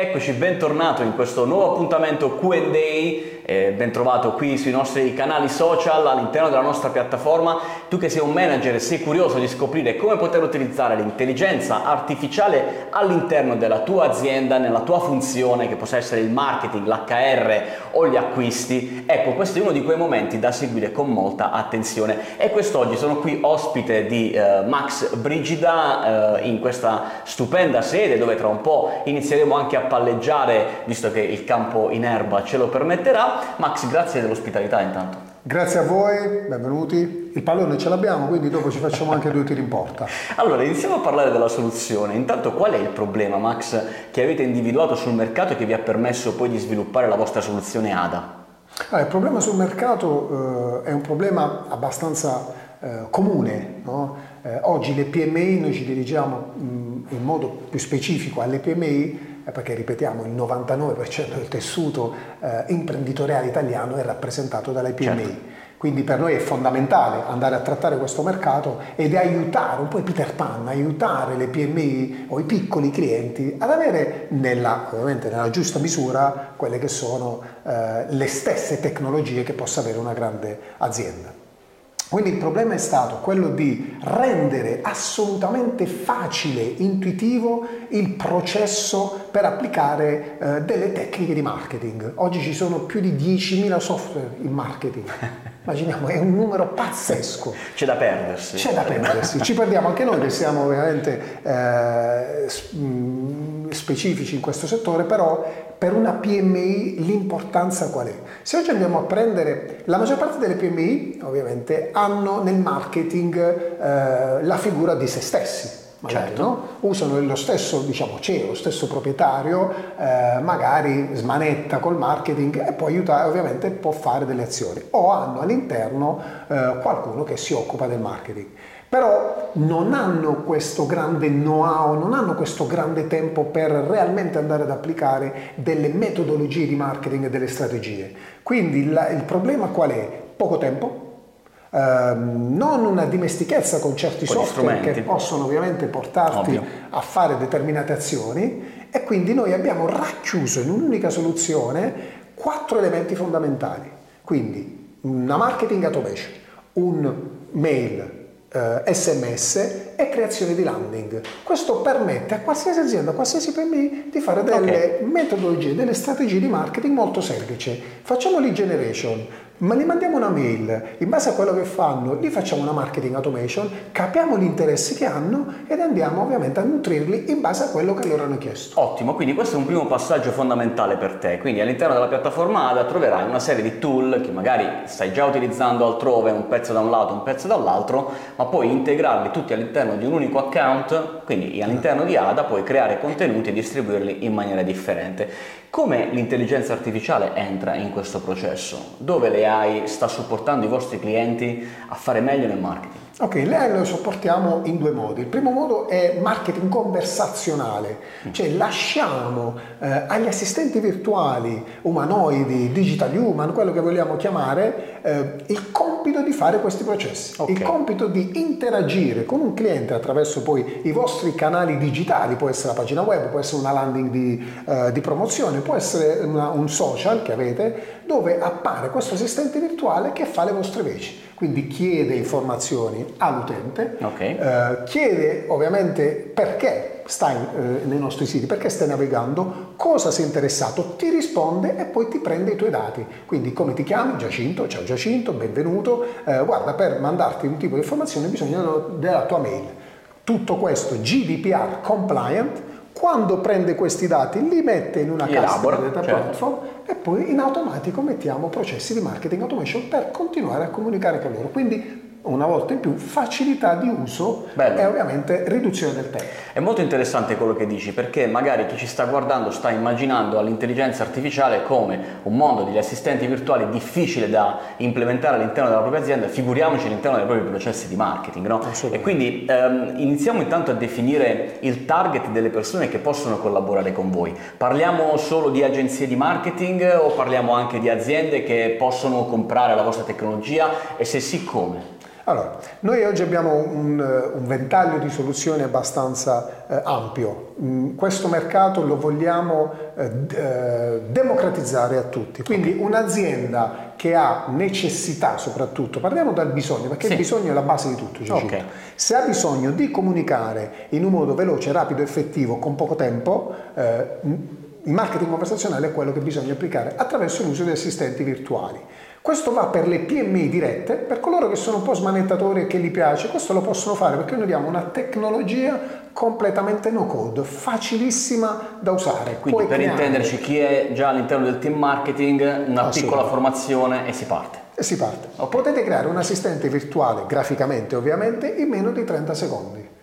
Eccoci, bentornato in questo nuovo appuntamento QA eh, ben trovato qui sui nostri canali social all'interno della nostra piattaforma. Tu che sei un manager e sei curioso di scoprire come poter utilizzare l'intelligenza artificiale all'interno della tua azienda, nella tua funzione, che possa essere il marketing, l'HR o gli acquisti, ecco, questo è uno di quei momenti da seguire con molta attenzione. E quest'oggi sono qui ospite di eh, Max Brigida eh, in questa stupenda sede dove tra un po' inizieremo anche a palleggiare, visto che il campo in erba ce lo permetterà. Max, grazie dell'ospitalità intanto. Grazie a voi, benvenuti. Il pallone ce l'abbiamo, quindi dopo ci facciamo anche due tiri in porta. Allora, iniziamo a parlare della soluzione. Intanto, qual è il problema, Max, che avete individuato sul mercato e che vi ha permesso poi di sviluppare la vostra soluzione ADA? Allora, il problema sul mercato eh, è un problema abbastanza eh, comune. No? Eh, oggi le PMI, noi ci dirigiamo mh, in modo più specifico alle PMI perché ripetiamo il 99% del tessuto eh, imprenditoriale italiano è rappresentato dalle PMI. Certo. Quindi per noi è fondamentale andare a trattare questo mercato ed aiutare, un po' Peter Pan, aiutare le PMI o i piccoli clienti ad avere nella, ovviamente nella giusta misura quelle che sono eh, le stesse tecnologie che possa avere una grande azienda. Quindi il problema è stato quello di rendere assolutamente facile, intuitivo il processo per applicare eh, delle tecniche di marketing. Oggi ci sono più di 10.000 software in marketing. Immaginiamo, è un numero pazzesco. C'è da perdersi. C'è da perdersi. Ci perdiamo anche noi che siamo veramente eh, specifici in questo settore, però per una PMI l'importanza qual è? Se oggi andiamo a prendere, la maggior parte delle PMI ovviamente hanno nel marketing eh, la figura di se stessi. Magari, certo. no? usano lo stesso diciamo, CEO, lo stesso proprietario, eh, magari smanetta col marketing e può aiutare, ovviamente può fare delle azioni o hanno all'interno eh, qualcuno che si occupa del marketing però non hanno questo grande know-how, non hanno questo grande tempo per realmente andare ad applicare delle metodologie di marketing e delle strategie. Quindi il, il problema qual è? Poco tempo, Uh, non una dimestichezza con certi con software che possono ovviamente portarti Ovvio. a fare determinate azioni e quindi noi abbiamo racchiuso in un'unica soluzione quattro elementi fondamentali. Quindi una marketing automation, un mail eh, sms e creazione di landing. Questo permette a qualsiasi azienda, a qualsiasi PMI di fare delle okay. metodologie, delle strategie di marketing molto semplici. Facciamo lead generation, ma gli mandiamo una mail, in base a quello che fanno gli facciamo una marketing automation, capiamo gli interessi che hanno ed andiamo ovviamente a nutrirli in base a quello che loro hanno chiesto. Ottimo, quindi questo è un primo passaggio fondamentale per te, quindi all'interno della piattaforma ADA troverai una serie di tool che magari stai già utilizzando altrove, un pezzo da un lato, un pezzo dall'altro, ma puoi integrarli tutti all'interno di un unico account, quindi all'interno di ADA puoi creare contenuti e distribuirli in maniera differente. Come l'intelligenza artificiale entra in questo processo? Dove l'AI sta supportando i vostri clienti a fare meglio nel marketing? Ok, l'AI lo sopportiamo in due modi. Il primo modo è marketing conversazionale, mm. cioè lasciamo eh, agli assistenti virtuali, umanoidi, digital human, quello che vogliamo chiamare, eh, il compito di fare questi processi, okay. il compito di interagire con un cliente attraverso poi i vostri canali digitali, può essere la pagina web, può essere una landing di, eh, di promozione, può essere una, un social che avete, dove appare questo assistente virtuale che fa le vostre veci quindi chiede informazioni all'utente, okay. eh, chiede ovviamente perché stai eh, nei nostri siti, perché stai navigando, cosa sei interessato, ti risponde e poi ti prende i tuoi dati. Quindi come ti chiami? Giacinto, ciao Giacinto, benvenuto. Eh, guarda, per mandarti un tipo di informazione bisogna della tua mail. Tutto questo GDPR compliant quando prende questi dati li mette in una cassa di data certo. platform e poi in automatico mettiamo processi di marketing automation per continuare a comunicare con loro. Quindi una volta in più facilità di uso Bello. e ovviamente riduzione del tempo. È molto interessante quello che dici perché magari chi ci sta guardando sta immaginando l'intelligenza artificiale come un mondo degli assistenti virtuali difficile da implementare all'interno della propria azienda, figuriamoci all'interno dei propri processi di marketing. No? E quindi ehm, iniziamo intanto a definire il target delle persone che possono collaborare con voi. Parliamo solo di agenzie di marketing o parliamo anche di aziende che possono comprare la vostra tecnologia e se sì come? Allora, noi oggi abbiamo un, un ventaglio di soluzioni abbastanza eh, ampio. Mm, questo mercato lo vogliamo eh, eh, democratizzare a tutti. Quindi un'azienda che ha necessità soprattutto, parliamo dal bisogno, perché sì. il bisogno è la base di tutto. Okay. Se ha bisogno di comunicare in un modo veloce, rapido, effettivo, con poco tempo, eh, il marketing conversazionale è quello che bisogna applicare attraverso l'uso di assistenti virtuali. Questo va per le PMI dirette, per coloro che sono un po' smanettatori e che gli piace, questo lo possono fare perché noi diamo una tecnologia completamente no code, facilissima da usare. Quindi Puoi per creare... intenderci chi è già all'interno del team marketing, una piccola formazione e si parte. E si parte. Okay. Potete creare un assistente virtuale, graficamente ovviamente, in meno di 30 secondi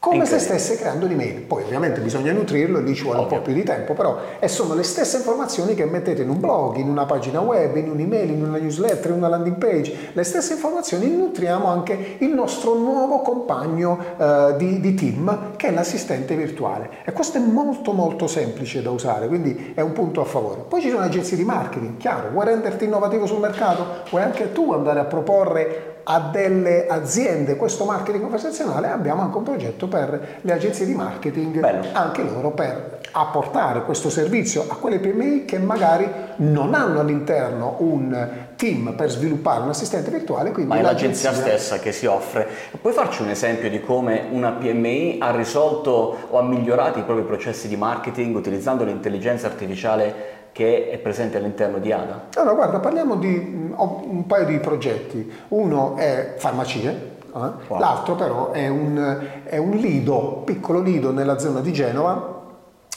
come se stesse creando un'email. Poi ovviamente bisogna nutrirlo e lì ci vuole Ovvio. un po' più di tempo, però sono le stesse informazioni che mettete in un blog, in una pagina web, in un'email, in una newsletter, in una landing page. Le stesse informazioni nutriamo anche il nostro nuovo compagno uh, di, di, team che è l'assistente virtuale. E questo è molto molto semplice da usare, quindi è un punto a favore. Poi ci sono agenzie di marketing, chiaro, vuoi renderti innovativo sul mercato? Vuoi anche tu andare a proporre a delle aziende questo marketing conversazionale, abbiamo anche un progetto per le agenzie di marketing, Bello. anche loro per apportare questo servizio a quelle PMI che magari non hanno all'interno un team per sviluppare un assistente virtuale. Ma è l'agenzia, l'agenzia stessa che si offre. Puoi farci un esempio di come una PMI ha risolto o ha migliorato i propri processi di marketing utilizzando l'intelligenza artificiale che è presente all'interno di ADA? Allora, guarda, parliamo di un paio di progetti. Uno è farmacie, eh? wow. l'altro però è un, è un lido, piccolo lido nella zona di Genova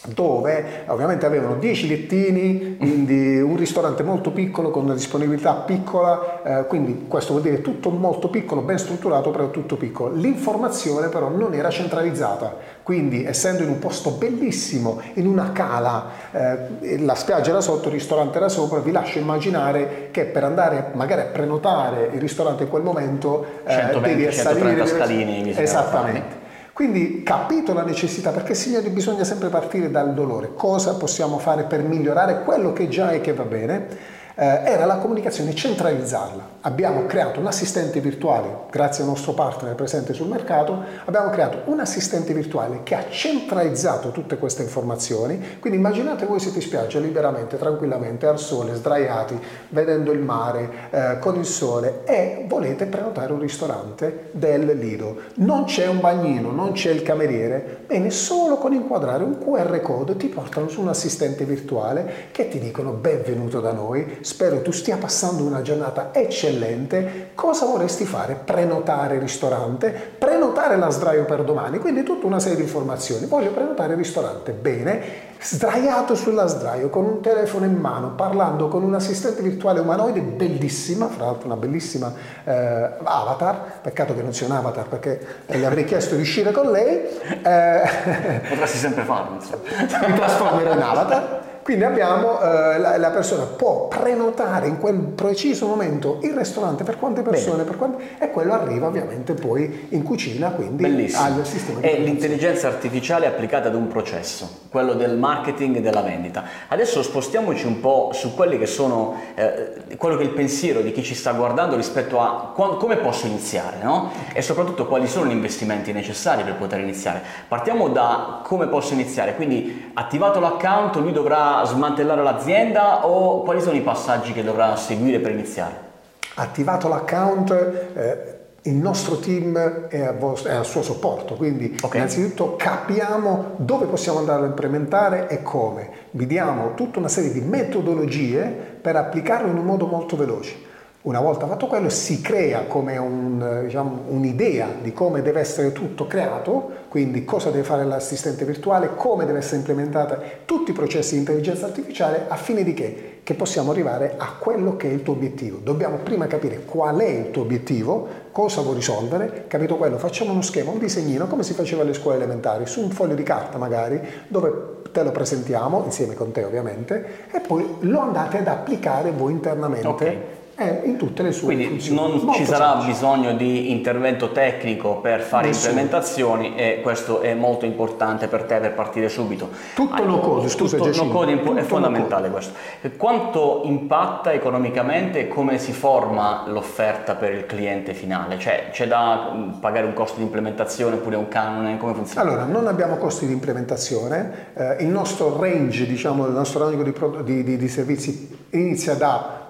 dove ovviamente avevano 10 lettini, quindi un ristorante molto piccolo con una disponibilità piccola, eh, quindi questo vuol dire tutto molto piccolo, ben strutturato, però tutto piccolo. L'informazione però non era centralizzata, quindi essendo in un posto bellissimo, in una cala, eh, la spiaggia era sotto, il ristorante era sopra, vi lascio immaginare che per andare magari a prenotare il ristorante in quel momento eh, 120, devi salire... scalini. Esattamente. Quindi capito la necessità, perché signori bisogna sempre partire dal dolore, cosa possiamo fare per migliorare quello che già è che va bene era la comunicazione, centralizzarla. Abbiamo creato un assistente virtuale, grazie al nostro partner presente sul mercato, abbiamo creato un assistente virtuale che ha centralizzato tutte queste informazioni, quindi immaginate voi siete in spiaggia liberamente, tranquillamente, al sole, sdraiati, vedendo il mare, eh, con il sole e volete prenotare un ristorante del Lido. Non c'è un bagnino, non c'è il cameriere, bene, solo con inquadrare un QR code ti portano su un assistente virtuale che ti dicono benvenuto da noi, spero tu stia passando una giornata eccellente, cosa vorresti fare? Prenotare il ristorante, prenotare la sdraio per domani, quindi tutta una serie di informazioni. Voglio prenotare il ristorante, bene, sdraiato sulla sdraio con un telefono in mano, parlando con un assistente virtuale umanoide bellissima, fra l'altro una bellissima eh, avatar, peccato che non sia un avatar perché le avrei chiesto di uscire con lei. Eh, Potresti sempre farlo, insomma. Mi trasformerò in avatar. Quindi abbiamo, eh, la, la, persona può prenotare in quel preciso momento il ristorante per quante persone, per quante, e quello arriva ovviamente poi in cucina, quindi Bellissimo. al sistema di È l'intelligenza artificiale applicata ad un processo, quello del marketing e della vendita. Adesso spostiamoci un po' su quelli che sono, eh, quello che è il pensiero di chi ci sta guardando rispetto a quando, come posso iniziare, no? E soprattutto quali sono gli investimenti necessari per poter iniziare. Partiamo da come posso iniziare, quindi attivato l'account lui dovrà smantellare l'azienda o quali sono i passaggi che dovrà seguire per iniziare? Attivato l'account, eh, il nostro team è, vostro, è, al suo supporto, quindi okay. innanzitutto capiamo dove possiamo andare a implementare e come. Vi diamo tutta una serie di metodologie per applicarlo in un modo molto veloce. Una volta fatto quello si crea come un, diciamo, un'idea di come deve essere tutto creato, quindi cosa deve fare l'assistente virtuale, come deve essere implementata tutti i processi di intelligenza artificiale a fine di che? Che possiamo arrivare a quello che è il tuo obiettivo. Dobbiamo prima capire qual è il tuo obiettivo, cosa vuoi risolvere, capito quello, facciamo uno schema, un disegnino come si faceva alle scuole elementari, su un foglio di carta magari, dove te lo presentiamo insieme con te ovviamente e poi lo andate ad applicare voi internamente. Okay è in tutte le sue Quindi funzioni. non Molto ci sarà semplice. bisogno di intervento tecnico per fare Nessuno. implementazioni e questo è molto importante per te per partire subito. Tutto no code, scusa Tutto Giacinto, code tutto è fondamentale questo. Quanto impatta economicamente e come si forma l'offerta per il cliente finale? Cioè c'è da mh, pagare un costo di implementazione oppure un canone? Come funziona? Allora, non abbiamo costi di implementazione, eh, il nostro range, diciamo, il nostro rango di, pro- di- di- di servizi inizia da eh,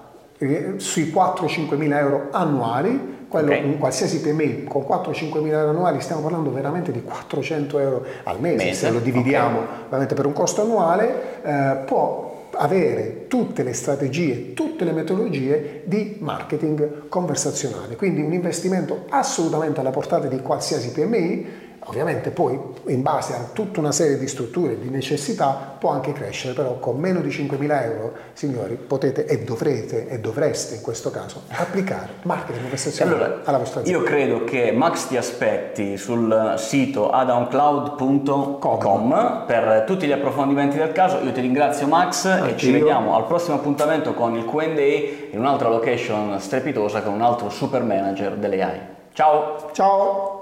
sui 4-5 mila euro annuali, quello Ok. in qualsiasi PMI con 4-5 mila euro annuali stiamo parlando veramente di 400 euro al mese, Mese, se lo dividiamo ok. ovviamente per un costo annuale, eh, può avere tutte le strategie, tutte le metodologie di marketing conversazionale, quindi un investimento assolutamente alla portata di qualsiasi PMI, ovviamente poi in base a tutta una serie di strutture, di necessità, può anche crescere, però con meno di 5.000 euro, signori, potete e dovrete e dovreste in questo caso applicare marketing conversazionale Allora, alla vostra azienda. io credo che Max ti aspetti sul sito adaoncloud.com per tutti gli approfondimenti del caso. Io ti ringrazio Max e ci Anch'io. vediamo al prossimo appuntamento con il Q&A in un'altra location strepitosa con un altro super manager delle AI. Ciao! Ciao!